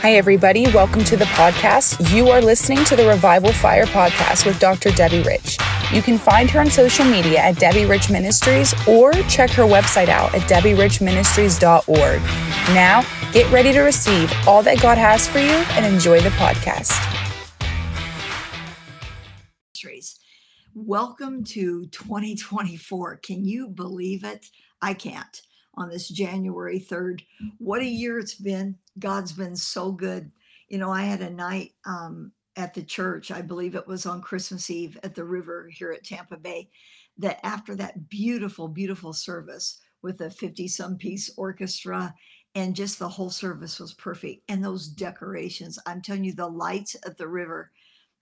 Hi, everybody. Welcome to the podcast. You are listening to the Revival Fire podcast with Dr. Debbie Rich. You can find her on social media at Debbie Rich Ministries or check her website out at debbierichministries.org. Now, get ready to receive all that God has for you and enjoy the podcast. Welcome to 2024. Can you believe it? I can't on this January 3rd. What a year it's been. God's been so good. You know, I had a night um, at the church, I believe it was on Christmas Eve at the river here at Tampa Bay, that after that beautiful, beautiful service with a 50 some piece orchestra and just the whole service was perfect. And those decorations, I'm telling you, the lights at the river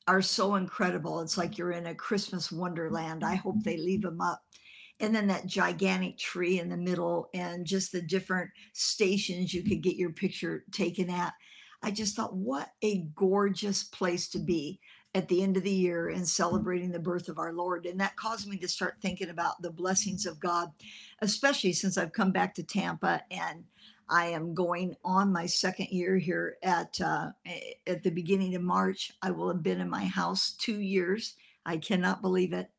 are so incredible. It's like you're in a Christmas wonderland. I hope they leave them up and then that gigantic tree in the middle and just the different stations you could get your picture taken at. I just thought, what a gorgeous place to be at the end of the year and celebrating the birth of our Lord. And that caused me to start thinking about the blessings of God, especially since I've come back to Tampa and I am going on my second year here at uh, at the beginning of March. I will have been in my house two years. I cannot believe it.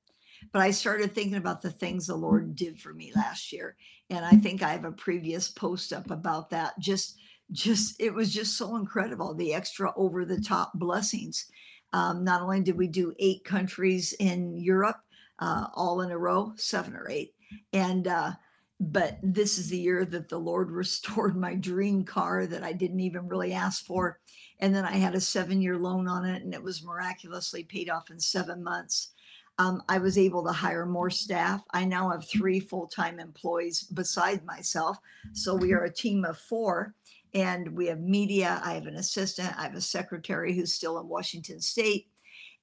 But I started thinking about the things the Lord did for me last year. And I think I have a previous post up about that. Just, just, it was just so incredible the extra over the top blessings. Um, not only did we do eight countries in Europe, uh, all in a row, seven or eight. And, uh, but this is the year that the Lord restored my dream car that I didn't even really ask for. And then I had a seven year loan on it, and it was miraculously paid off in seven months um, I was able to hire more staff. I now have three full time employees beside myself. So we are a team of four, and we have media. I have an assistant, I have a secretary who's still in Washington State.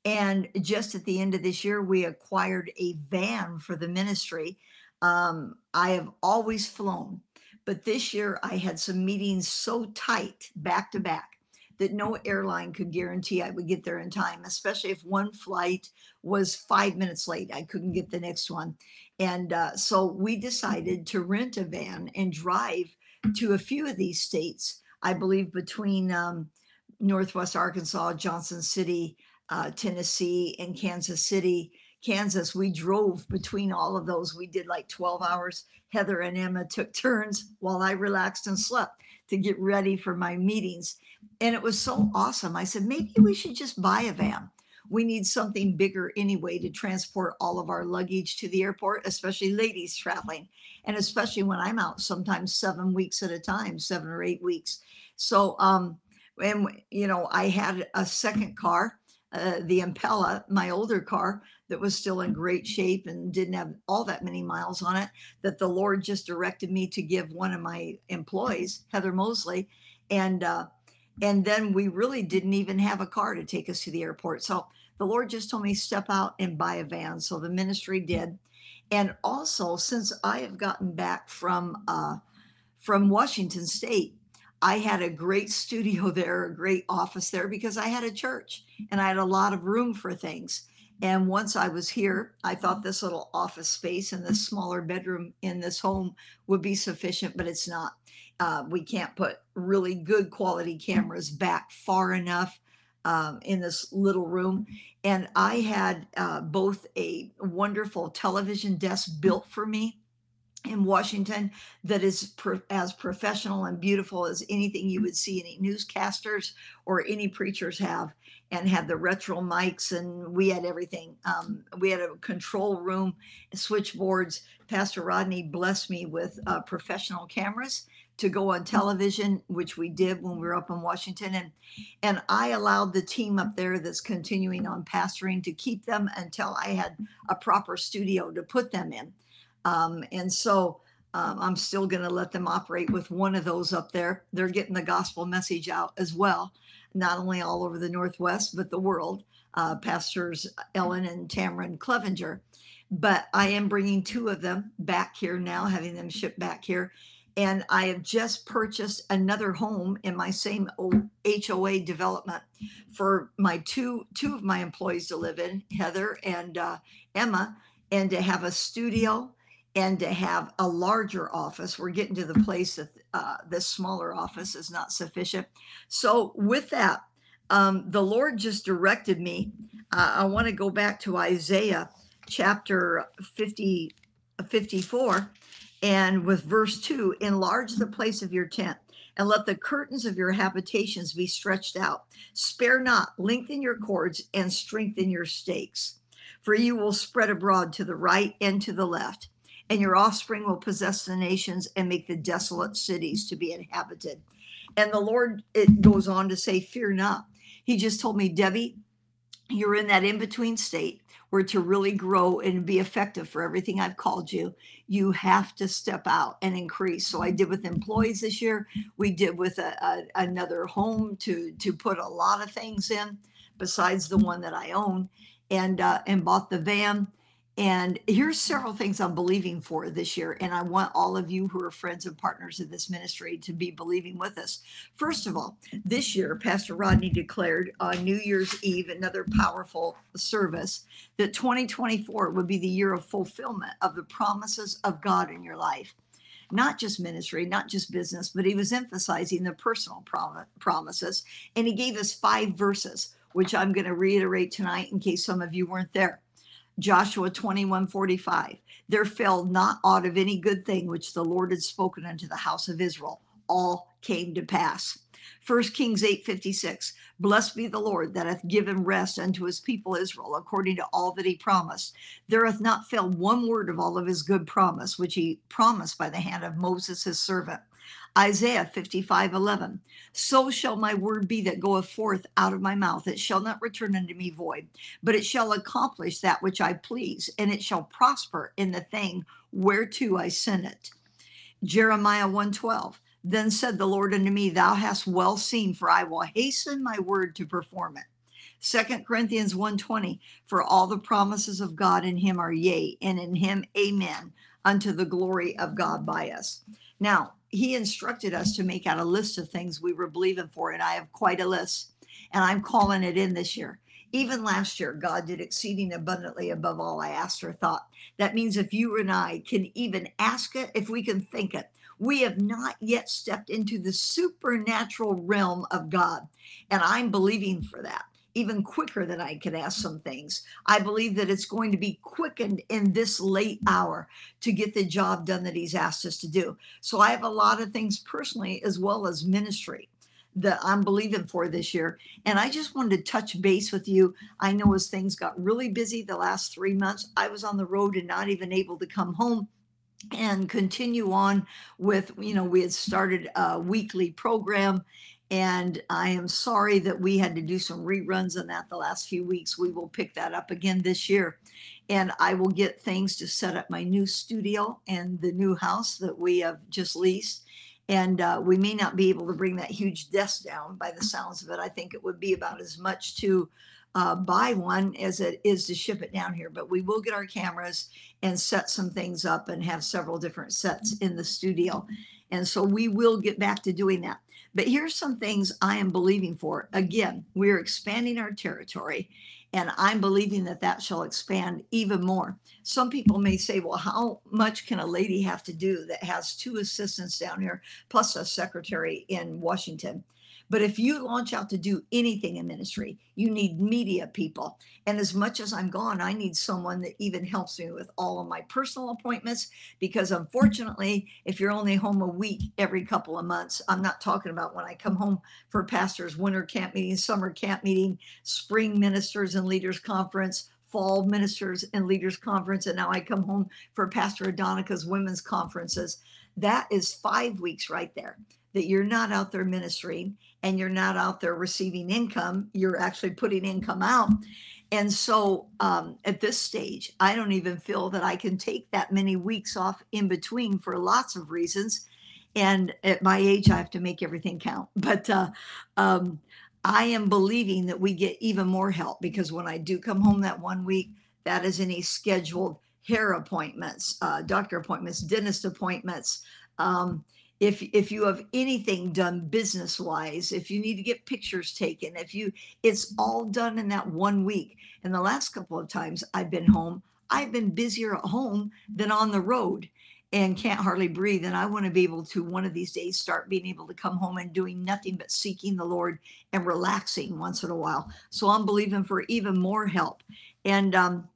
And just at the end of this year, we acquired a van for the ministry. Um, I have always flown, but this year I had some meetings so tight back to back that no airline could guarantee I would get there in time, especially if one flight was five minutes late. I couldn't get the next one. And uh, so we decided to rent a van and drive to a few of these states, I believe between um, Northwest Arkansas, Johnson City, uh, Tennessee, and Kansas City. Kansas, we drove between all of those. We did like 12 hours. Heather and Emma took turns while I relaxed and slept to get ready for my meetings. And it was so awesome. I said, maybe we should just buy a van. We need something bigger anyway to transport all of our luggage to the airport, especially ladies traveling. And especially when I'm out sometimes seven weeks at a time, seven or eight weeks. So, um, and you know, I had a second car, uh, the Impala, my older car, that was still in great shape and didn't have all that many miles on it. That the Lord just directed me to give one of my employees, Heather Mosley, and uh, and then we really didn't even have a car to take us to the airport. So the Lord just told me step out and buy a van. So the ministry did. And also, since I have gotten back from uh, from Washington State, I had a great studio there, a great office there because I had a church and I had a lot of room for things. And once I was here, I thought this little office space and this smaller bedroom in this home would be sufficient, but it's not uh, we can't put really good quality cameras back far enough um, in this little room. And I had uh, both a wonderful television desk built for me in Washington that is pro- as professional and beautiful as anything you would see any newscasters or any preachers have, and had the retro mics, and we had everything. Um, we had a control room, switchboards. Pastor Rodney blessed me with uh, professional cameras to go on television, which we did when we were up in Washington. And and I allowed the team up there that's continuing on pastoring to keep them until I had a proper studio to put them in. Um, and so um, I'm still going to let them operate with one of those up there. They're getting the gospel message out as well, not only all over the Northwest, but the world. Uh, Pastors Ellen and Tamron Clevenger. But I am bringing two of them back here now, having them shipped back here and I have just purchased another home in my same HOA development for my two two of my employees to live in, Heather and uh, Emma, and to have a studio and to have a larger office. We're getting to the place that uh, this smaller office is not sufficient. So, with that, um, the Lord just directed me. Uh, I want to go back to Isaiah chapter 50, 54 and with verse 2 enlarge the place of your tent and let the curtains of your habitations be stretched out. Spare not, lengthen your cords and strengthen your stakes. For you will spread abroad to the right and to the left, and your offspring will possess the nations and make the desolate cities to be inhabited. And the Lord, it goes on to say, Fear not. He just told me, Debbie, you're in that in between state where to really grow and be effective for everything I've called you, you have to step out and increase. So I did with employees this year. We did with a, a, another home to to put a lot of things in besides the one that I own, and uh, and bought the van and here's several things I'm believing for this year. And I want all of you who are friends and partners of this ministry to be believing with us. First of all, this year, Pastor Rodney declared on New Year's Eve, another powerful service, that 2024 would be the year of fulfillment of the promises of God in your life. Not just ministry, not just business, but he was emphasizing the personal prom- promises. And he gave us five verses, which I'm going to reiterate tonight in case some of you weren't there. Joshua 21 45. There fell not aught of any good thing which the Lord had spoken unto the house of Israel. All came to pass. 1 Kings 8 56. Blessed be the Lord that hath given rest unto his people Israel, according to all that he promised. There hath not failed one word of all of his good promise, which he promised by the hand of Moses his servant. Isaiah 55 11. So shall my word be that goeth forth out of my mouth. It shall not return unto me void, but it shall accomplish that which I please, and it shall prosper in the thing whereto I send it. Jeremiah 112. Then said the Lord unto me, Thou hast well seen, for I will hasten my word to perform it. Second Corinthians 1:20 For all the promises of God in him are yea, and in him amen, unto the glory of God by us. Now, he instructed us to make out a list of things we were believing for, and I have quite a list, and I'm calling it in this year. Even last year, God did exceeding abundantly above all I asked or thought. That means if you and I can even ask it, if we can think it, we have not yet stepped into the supernatural realm of God. And I'm believing for that even quicker than I could ask some things. I believe that it's going to be quickened in this late hour to get the job done that He's asked us to do. So I have a lot of things personally as well as ministry that I'm believing for this year. And I just wanted to touch base with you. I know as things got really busy the last three months, I was on the road and not even able to come home and continue on with, you know, we had started a weekly program and I am sorry that we had to do some reruns on that the last few weeks. We will pick that up again this year. And I will get things to set up my new studio and the new house that we have just leased. And uh, we may not be able to bring that huge desk down by the sounds of it. I think it would be about as much to uh, buy one as it is to ship it down here. But we will get our cameras and set some things up and have several different sets in the studio. And so we will get back to doing that. But here's some things I am believing for. Again, we're expanding our territory, and I'm believing that that shall expand even more. Some people may say, well, how much can a lady have to do that has two assistants down here, plus a secretary in Washington? But if you launch out to do anything in ministry, you need media people. And as much as I'm gone, I need someone that even helps me with all of my personal appointments. Because unfortunately, if you're only home a week every couple of months, I'm not talking about when I come home for pastors' winter camp meeting, summer camp meeting, spring ministers and leaders conference, fall ministers and leaders conference, and now I come home for Pastor Adonica's women's conferences. That is five weeks right there that you're not out there ministering and you're not out there receiving income, you're actually putting income out. And so um, at this stage, I don't even feel that I can take that many weeks off in between for lots of reasons. And at my age, I have to make everything count. But uh, um, I am believing that we get even more help because when I do come home that one week, that is any scheduled hair appointments, uh, doctor appointments, dentist appointments, um, if if you have anything done business wise if you need to get pictures taken if you it's all done in that one week and the last couple of times i've been home I've been busier at home than on the road and can't hardly breathe. And I want to be able to one of these days start being able to come home and doing nothing but seeking the Lord and relaxing once in a while. So I'm believing for even more help. And um,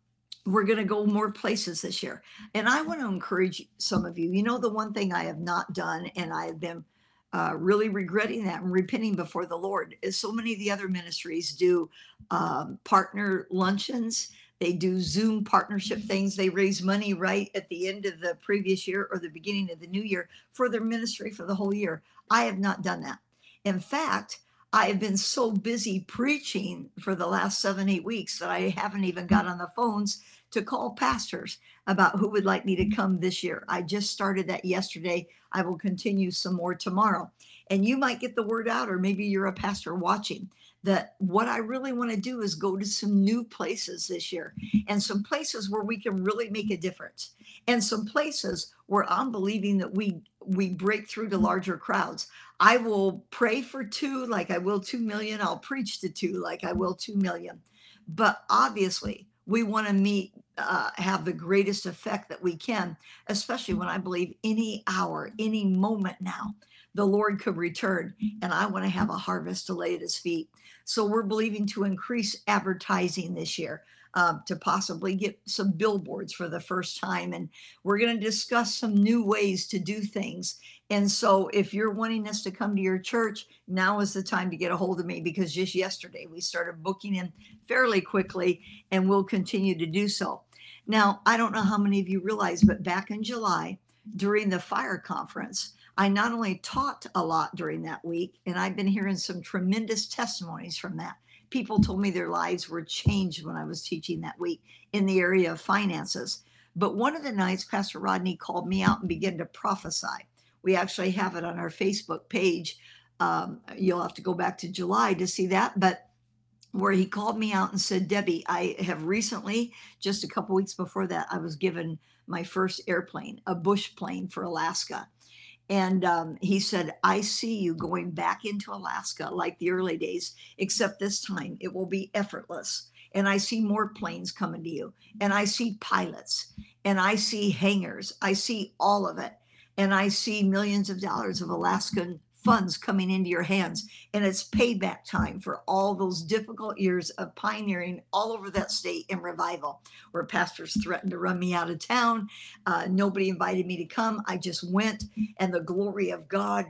we're going to go more places this year. And I want to encourage some of you. You know, the one thing I have not done, and I have been uh, really regretting that and repenting before the Lord, is so many of the other ministries do um, partner luncheons they do Zoom partnership things. They raise money right at the end of the previous year or the beginning of the new year for their ministry for the whole year. I have not done that. In fact, I have been so busy preaching for the last seven, eight weeks that I haven't even mm-hmm. got on the phones to call pastors about who would like me to mm-hmm. come this year. I just started that yesterday. I will continue some more tomorrow. And you might get the word out, or maybe you're a pastor watching that what I really want to do is go to some new places this year and some places where we can really make a difference and some places where I'm believing that we we break through to mm-hmm. larger crowds. I will pray for two like I will 2 million. I'll preach to two like I will 2 million. But obviously, we want to meet uh, have the greatest effect that we can, especially when I believe any hour, any moment now, the Lord could return, and I want to have a harvest to lay at His feet. So we're believing to increase advertising this year. Uh, to possibly get some billboards for the first time. And we're going to discuss some new ways to do things. And so, if you're wanting us to come to your church, now is the time to get a hold of me because just yesterday we started booking in fairly quickly and we'll continue to do so. Now, I don't know how many of you realize, but back in July during the fire conference, I not only taught a lot during that week, and I've been hearing some tremendous testimonies from that. People told me their lives were changed when I was teaching that week in the area of finances. But one of the nights, Pastor Rodney called me out and began to prophesy. We actually have it on our Facebook page. Um, you'll have to go back to July to see that. But where he called me out and said, Debbie, I have recently, just a couple weeks before that, I was given my first airplane, a bush plane for Alaska. And um, he said, I see you going back into Alaska like the early days, except this time it will be effortless. And I see more planes coming to you, and I see pilots, and I see hangars. I see all of it. And I see millions of dollars of Alaskan funds coming into your hands. And it's payback time for all those difficult years of pioneering all over that state in revival, where pastors threatened to run me out of town. Uh, nobody invited me to come. I just went, and the glory of God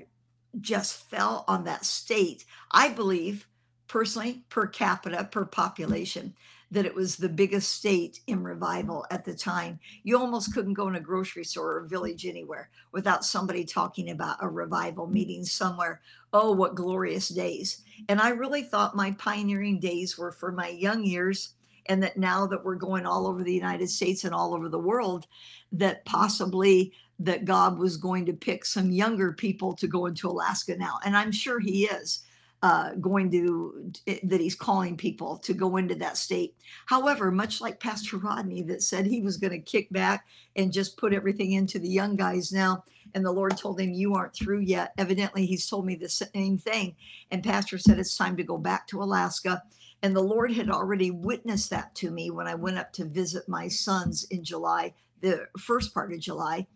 just fell on that state. I believe, personally, per capita, per population, that it was the biggest state in revival at the time. You almost couldn't go in a grocery store or village anywhere without somebody talking about a revival meeting somewhere. Oh, what glorious days. And I really thought my pioneering days were for my young years. And that now that we're going all over the United States and all over the world, that possibly that God was going to pick some younger people to go into Alaska now. And I'm sure he is uh, going to that he's calling people to go into that state. However, much like Pastor Rodney that said he was going to kick back and just put everything into the young guys now, and the Lord told him, "You aren't through yet." Evidently, he's told me the same thing. And Pastor said it's time to go back to Alaska. And the Lord had already witnessed that to me when I went up to visit my sons in July, the first part of July.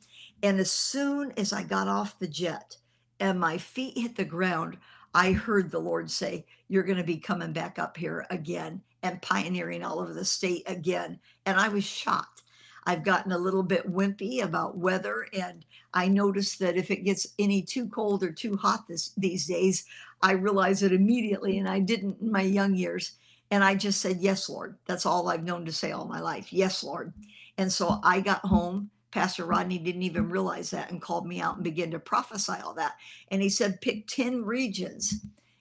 And as soon as I got off the jet and my feet hit the ground, I heard the Lord say, You're going to be coming back up here again and pioneering all over the state again. And I was shocked. I've gotten a little bit wimpy about weather, and I noticed that if it gets any too cold or too hot this, these days, I realize it immediately, and I didn't in my young years. And I just said, Yes, Lord. That's all I've known to say all my life. Yes, Lord. And so I got home Pastor Rodney didn't even realize that and called me out and began to prophesy all that. And he said, pick 10 regions.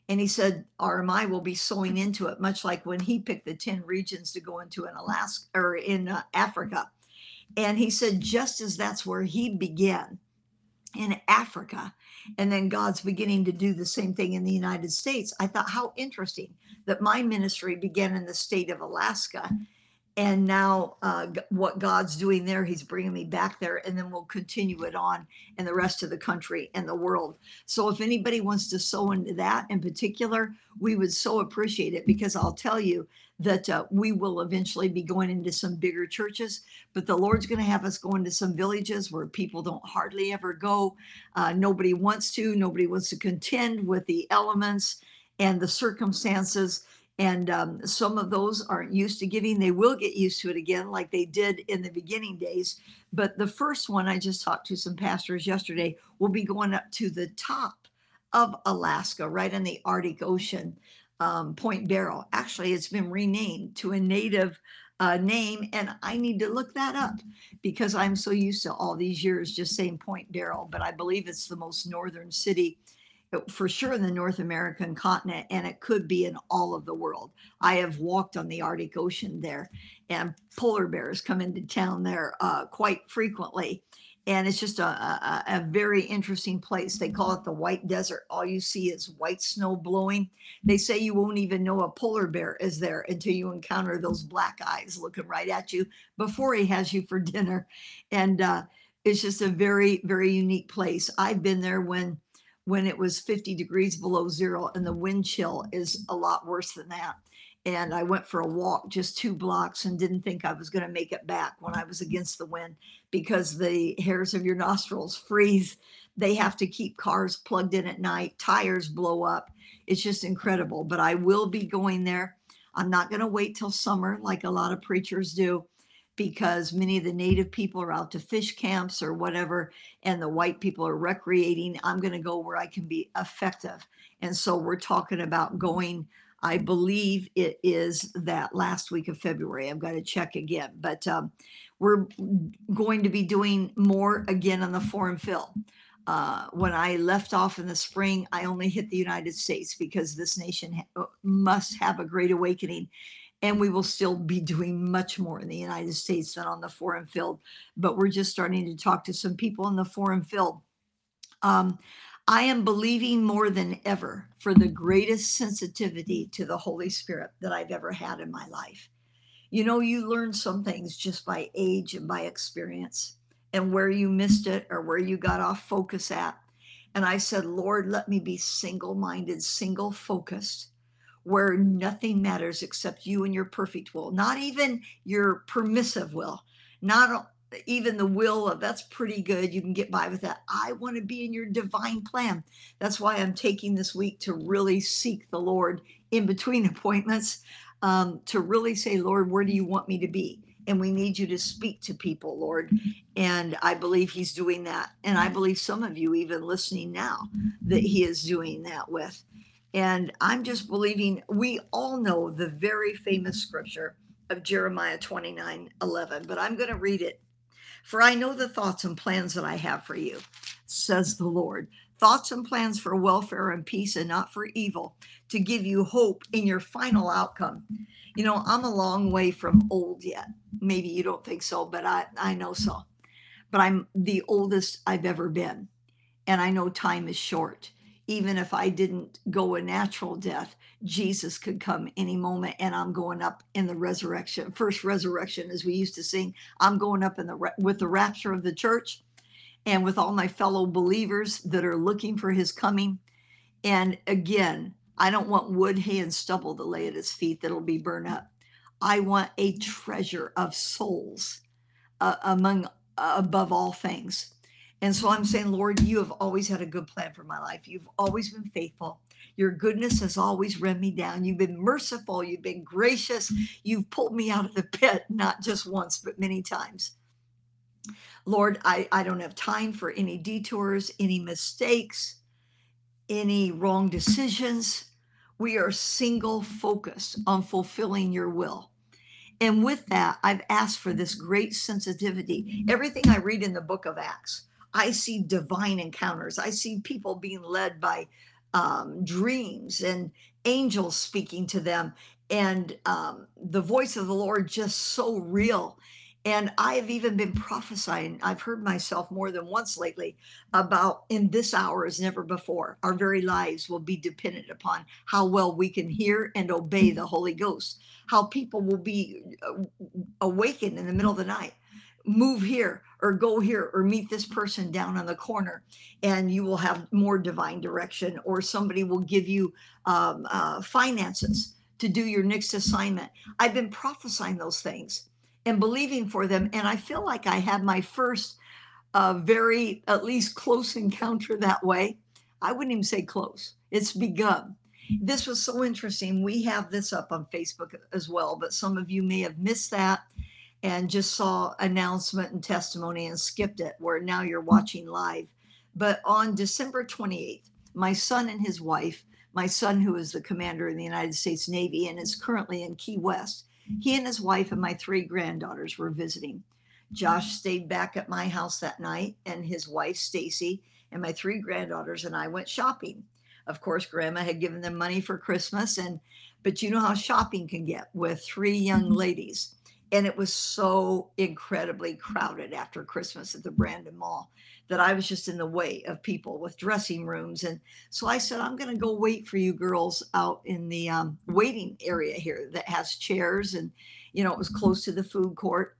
And he said, RMI will be sowing into it, much like when he picked the 10 regions to go into in Alaska or in uh, Africa. And he said, just as that's where he began in Africa, and then God's beginning to do the same thing in the United States, I thought, how interesting that my ministry began in the state of Alaska and now uh, what God's doing there, He's bringing me back there, and then we'll continue it on in the rest of the country and the world. So, if anybody wants to sow into that in particular, we would so appreciate it because I'll tell you that uh, we will eventually be going into some bigger churches, but the Lord's going to have us going into some villages where people don't hardly ever go. Uh, nobody wants to, nobody wants to contend with the elements and the circumstances and um, some of those aren't used to giving they will get used to it again like they did in the beginning days. But the first one i just talked to some pastors yesterday will be going up to the top of alaska right in the arctic ocean um, point barrow. Actually it's been renamed to a native uh, name and i need to look that up because i'm so used to all these years just saying point barrow but i believe it's the most northern city for sure in the North American continent, and it could be in all of the world. I have walked on the Arctic Ocean there, and polar bears come into town there uh, quite frequently. And it's just a, a, a, very interesting place. They call it the White Desert. All you see is white snow blowing. They say you won't even know a polar bear is there until you encounter those black eyes looking right at you before he has you for dinner. And uh, it's just a very, very unique place. I've been there when when it was 50 degrees below zero and the wind chill is a lot worse than that. And i went for a walk just two blocks and didn't think i was going to make it back when i was against the wind because the hairs of your nostrils freeze. They have to keep cars plugged in at night. Tires blow up. It's just incredible but i will be going there. I'm not going to wait till summer like a lot of preachers do because many of the native people are out to fish camps or whatever, and the white people are recreating. I'm going to go where I can be effective. And so we're talking about going. I believe it is that last week of February. I've got to check again, but um, we're going to be doing more again on the foreign fill. Uh, when I left off in the spring, I only hit the United States because this nation ha- uh, must have a great awakening and we will still be doing much more in the United States than on the foreign field. But we're just starting to talk to some people in the foreign field. Um, I am believing more than ever for the greatest sensitivity to the Holy Spirit that I've ever had in my life. You know, you learn some things just by age and by experience and where you missed it or where you got off focus at. And I said, Lord, let me be single minded, single focused where nothing matters except you and your perfect will, not even your permissive will, not even the will of that's pretty good. You can get by with that. I want to be in your divine plan. That's why I'm taking this week to really seek the Lord in between appointments, um, to really say, Lord, where do you want me to be? And we need you to speak to people, Lord. And I believe He's doing that. And I believe some of you, even listening now, that He is doing that with. And I'm just believing we all know the very famous scripture of Jeremiah 29 11, but I'm going to read it. For I know the thoughts and plans that I have for you, says the Lord. Thoughts and plans for welfare and peace and not for evil, to give you hope in your final outcome. You know, I'm a long way from old yet. Maybe you don't think so, but I, I know so. But I'm the oldest I've ever been. And I know time is short even if I didn't go a natural death, Jesus could come any moment and I'm going up in the resurrection. First resurrection, as we used to sing, I'm going up in the with the rapture of the church and with all my fellow believers that are looking for his coming. And again, I don't want wood, hay, and stubble to lay at his feet that'll be burned up. I want a treasure of souls uh, among uh, above all things. And so I'm saying, Lord, you have always had a good plan for my life. You've always been faithful. Your goodness has always run me down. You've been merciful. You've been gracious. You've pulled me out of the pit, not just once, but many times. Lord, I, I don't have time for any detours, any mistakes, any wrong decisions. We are single focused on fulfilling your will. And with that, I've asked for this great sensitivity. Everything I read in the book of Acts, I see divine encounters. I see people being led by um, dreams and angels speaking to them, and um, the voice of the Lord just so real. And I have even been prophesying. I've heard myself more than once lately about in this hour as never before. Our very lives will be dependent upon how well we can hear and obey the Holy Ghost, how people will be uh, awakened in the middle of the night. Move here or go here or meet this person down on the corner, and you will have more divine direction, or somebody will give you um, uh, finances to do your next assignment. I've been prophesying those things and believing for them. And I feel like I had my first uh, very, at least close encounter that way. I wouldn't even say close, it's begun. This was so interesting. We have this up on Facebook as well, but some of you may have missed that and just saw announcement and testimony and skipped it, where now you're watching live. But on December 28th, my son and his wife, my son, who is the commander in the United States Navy and is currently in Key West, he and his wife and my three granddaughters were visiting. Josh stayed back at my house that night, and his wife, Stacy, and my three granddaughters and I went shopping. Of course, grandma had given them money for Christmas, and but you know how shopping can get with three young mm-hmm. ladies. And it was so incredibly crowded after Christmas at the Brandon Mall that I was just in the way of people with dressing rooms. And so I said, I'm going to go wait for you girls out in the um, waiting area here that has chairs. And, you know, it was close to the food court.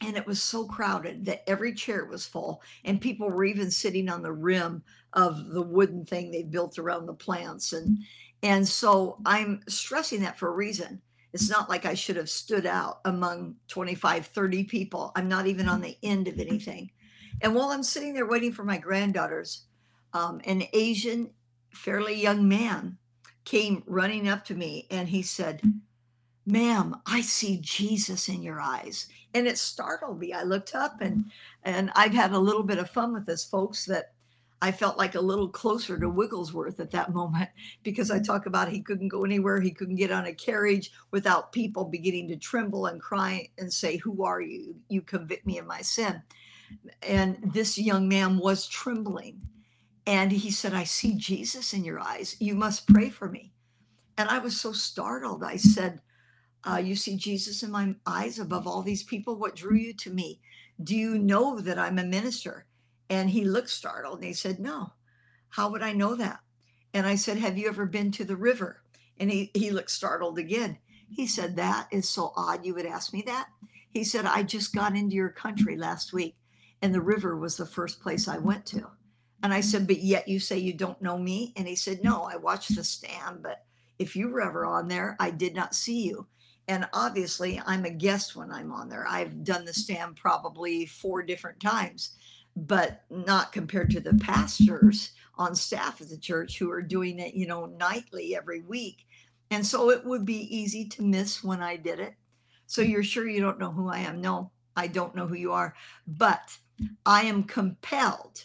And it was so crowded that every chair was full. And people were even sitting on the rim of the wooden thing they built around the plants. And, and so I'm stressing that for a reason. It's not like I should have stood out among 25, 30 people. I'm not even on the end of anything. And while I'm sitting there waiting for my granddaughters, um, an Asian, fairly young man came running up to me and he said, Ma'am, I see Jesus in your eyes. And it startled me. I looked up and and I've had a little bit of fun with this, folks, that I felt like a little closer to Wigglesworth at that moment because I talk about he couldn't go anywhere. He couldn't get on a carriage without people beginning to tremble and cry and say, Who are you? You convict me of my sin and this young man was trembling. And he said, I see Jesus in your eyes. You must pray for me. And I was so startled. I said, uh, You see Jesus in my eyes above all these people? What drew you to me? Do you know that I'm a minister? And he looked startled and he said, No. How would I know that? And I said, Have you ever been to the river? And he, he looked startled again. He said, That is so odd you would ask me that. He said, I just got into your country last week and the river was the first place I went to. And I said, But yet you say you don't know me? And he said, No, I watched the stand, but if you were ever on there, I did not see you. And obviously, I'm a guest when I'm on there. I've done the stand probably four different times, but not compared to the pastors on staff at the church who are doing it, you know, nightly every week. And so it would be easy to miss when I did it. So you're sure you don't know who I am? No, I don't know who you are. But I am compelled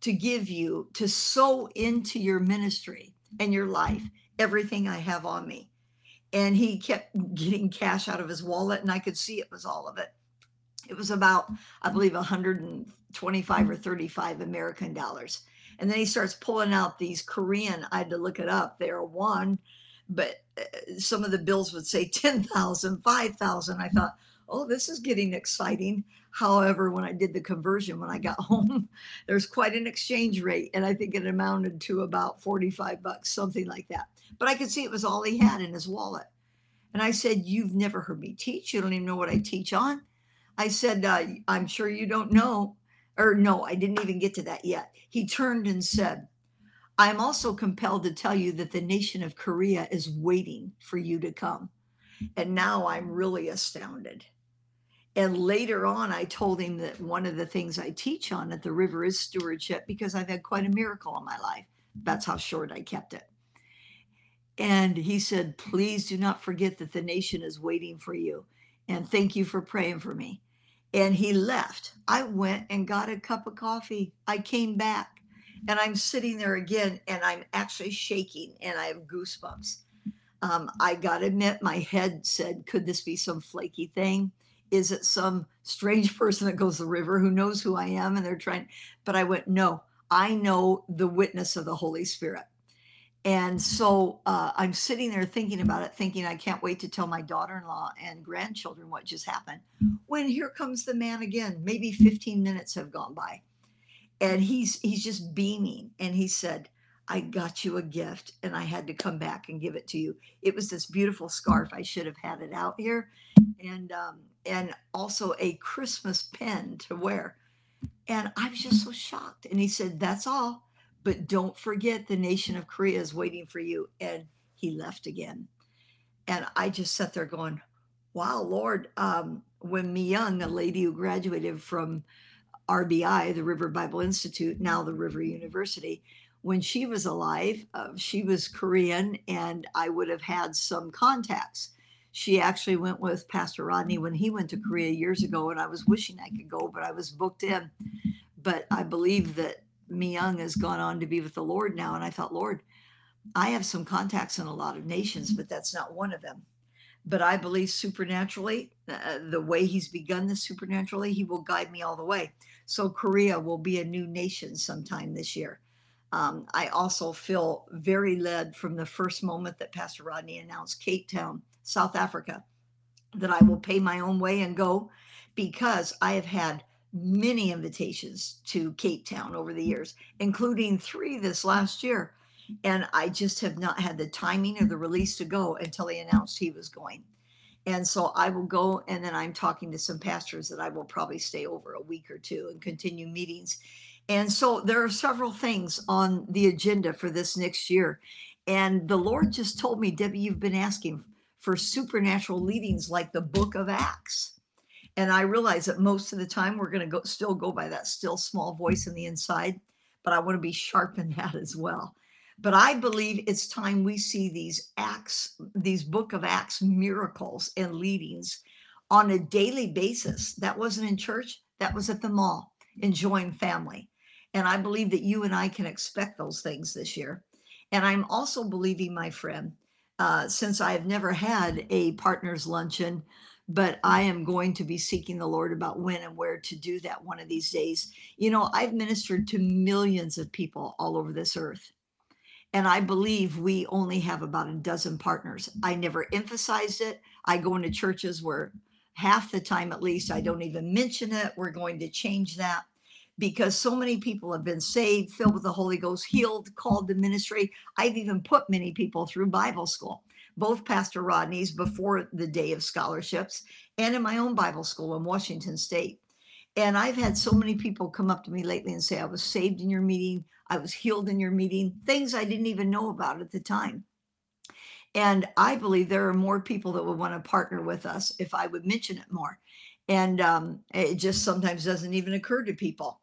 to give you, to sow into your ministry and your life everything I have on me. And he kept getting cash out of his wallet, and I could see it was all of it. It was about, I believe, 125 or 35 American dollars. And then he starts pulling out these Korean, I had to look it up. They're one, but uh, some of the bills would say 10,000, 5,000. I thought, oh, this is getting exciting. However, when I did the conversion, when I got home, there's quite an exchange rate. And I think it amounted to about 45 bucks, something like that. But I could see it was all he had in his wallet. And I said, You've never heard me teach. You don't even know what I teach on. I said, uh, I'm sure you don't know. Or no, I didn't even get to that yet. He turned and said, I'm also compelled to tell you that the nation of Korea is waiting for you to come. And now I'm really astounded. And later on, I told him that one of the things I teach on at the river is stewardship because I've had quite a miracle in my life. That's how short I kept it. And he said, Please do not forget that the nation is waiting for you. And thank you for praying for me. And he left. I went and got a cup of coffee. I came back and I'm sitting there again and I'm actually shaking and I have goosebumps. Um, I got to admit, my head said, Could this be some flaky thing? is it some strange person that goes the river who knows who I am and they're trying but I went no I know the witness of the Holy Spirit And so uh, I'm sitting there thinking about it, thinking I can't wait to tell my daughter in law and grandchildren what just happened. When here comes the man again, maybe 15 minutes have gone by. And he's he's just beaming. And he said, I got you a gift and I had to come back and give it to you. It was this beautiful scarf. I should have had it out here. And um, and also a Christmas pen to wear. And I was just so shocked. And he said, That's all but don't forget the nation of Korea is waiting for you. And he left again. And I just sat there going, wow, Lord. Um, when Mi Young, a lady who graduated from RBI, the River Bible Institute, now the River University, when she was alive, uh, she was Korean, and I would have had some contacts. She actually went with Pastor Rodney when he went to Korea years ago, and I was wishing I could go, but I was booked in. But I believe that Mi Young has gone on to be with the Lord now. And I thought, Lord, I have some contacts in a lot of nations, but that's not one of them. But I believe supernaturally, uh, the way he's begun this supernaturally, he will guide me all the way. So Korea will be a new nation sometime this year. Um, I also feel very led from the first moment that Pastor Rodney announced Cape Town, South Africa, that I will pay my own way and go because I have had many invitations to Cape Town over the mm. years, including three this last year. And I just have not had the timing or the release to go until he announced he was going. And so I will go, and then I'm talking to some pastors that I will probably stay over a week or two and continue meetings. And so there are several things on the agenda for this next year. And the Lord just told me, Debbie, you've been asking for supernatural leadings like the book of Acts. And I realize that most of the time we're going to go still go by that still small voice in the inside, but I want to be sharp in that as well. But I believe it's time we see these acts, these book of acts miracles and leadings on a daily basis. That wasn't in church, that was at the mall, enjoying family. And I believe that you and I can expect those things this year. And I'm also believing, my friend, uh, since I have never had a partners luncheon but mm. I am going to be seeking the Lord about when and where to do that one of these days. You know, I've ministered to millions of people all over this earth. And I believe we only have about a dozen partners. I never emphasized it. I go into churches where half the time, at least, I don't even mention it. We're going to change that because so many people have been saved, filled with the Holy Ghost, healed, called to ministry. I've even put many people through Bible school both Pastor Rodney's before the day of scholarships and in my own Bible school in Washington State. And I've had so many people come up to me lately and say, I was saved in your meeting, I was healed in your meeting, things I didn't even know about at the time. And I believe there are more people that would want to partner with us if I would mention it more. And um, it just sometimes doesn't even occur to people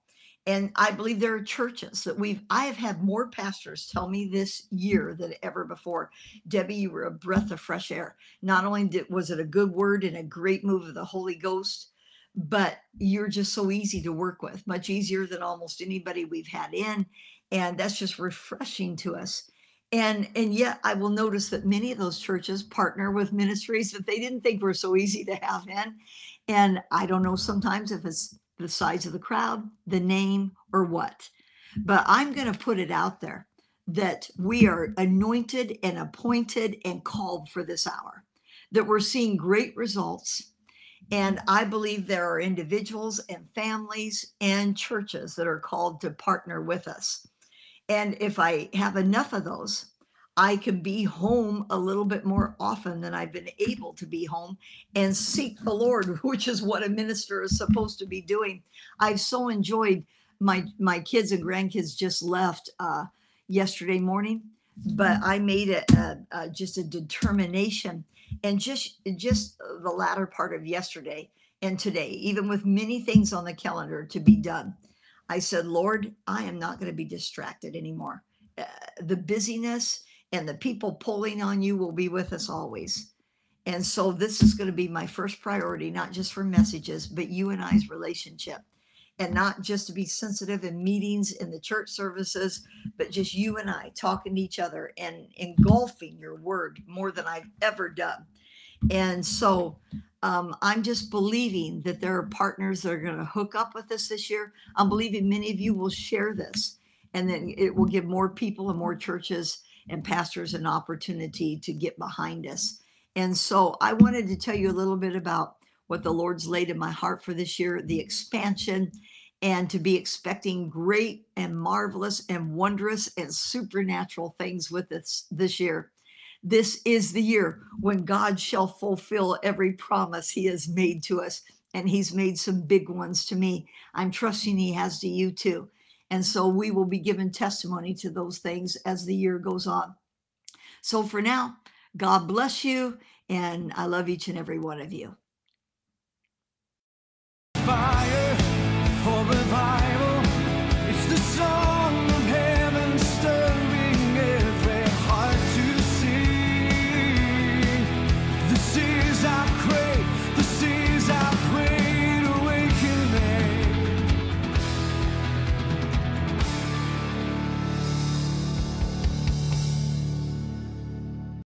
and i believe there are churches that we've i have had more pastors tell me this year than ever before debbie you were a breath of fresh air. Not only did, was it a good word and a great move of the holy ghost but you're just so easy to work with much easier than almost anybody we've had in and that's just refreshing to us. And and yet i will notice that many of those churches partner with ministries that they didn't think were so easy to have in. And i don't know sometimes if it's the size of the crowd, the name, or what. But I'm going to put it out there that we are anointed and appointed and called for this hour, that we're seeing great results. And I believe there are individuals and families and churches that are called to partner with us. And if I have enough of those, I can be home a little bit more often than I've been able to be home and seek the Lord, which is what a minister is supposed to be doing. I've so enjoyed my my kids and grandkids just left uh, yesterday morning, but I made it a, a, just a determination and just just the latter part of yesterday and today, even with many things on the calendar to be done. I said, Lord, I am not going to be distracted anymore. Uh, the busyness and the people pulling on you will be with us always. And so this is going to be my first priority, not just for messages, but you and I's relationship. And not just to be sensitive in meetings in the church services, but just you and I talking to each other and engulfing your word more than I've ever done. And so um, I'm just believing that there are partners that are going to hook up with us this year. I'm believing many of you will share this and then it will give more people and more churches and pastors an opportunity to get behind us. And so I wanted to tell you a little bit about what the Lord's laid in my heart for this year, the expansion, and to be expecting great and marvelous and wondrous and supernatural things with us this year. This is the year when God shall fulfill every promise he has made to us. And he's made some big ones to me. I'm trusting he has to you too. And so we will be given testimony to those things as the year goes on. So for now, God bless you. And I love each and every one of you. Fire.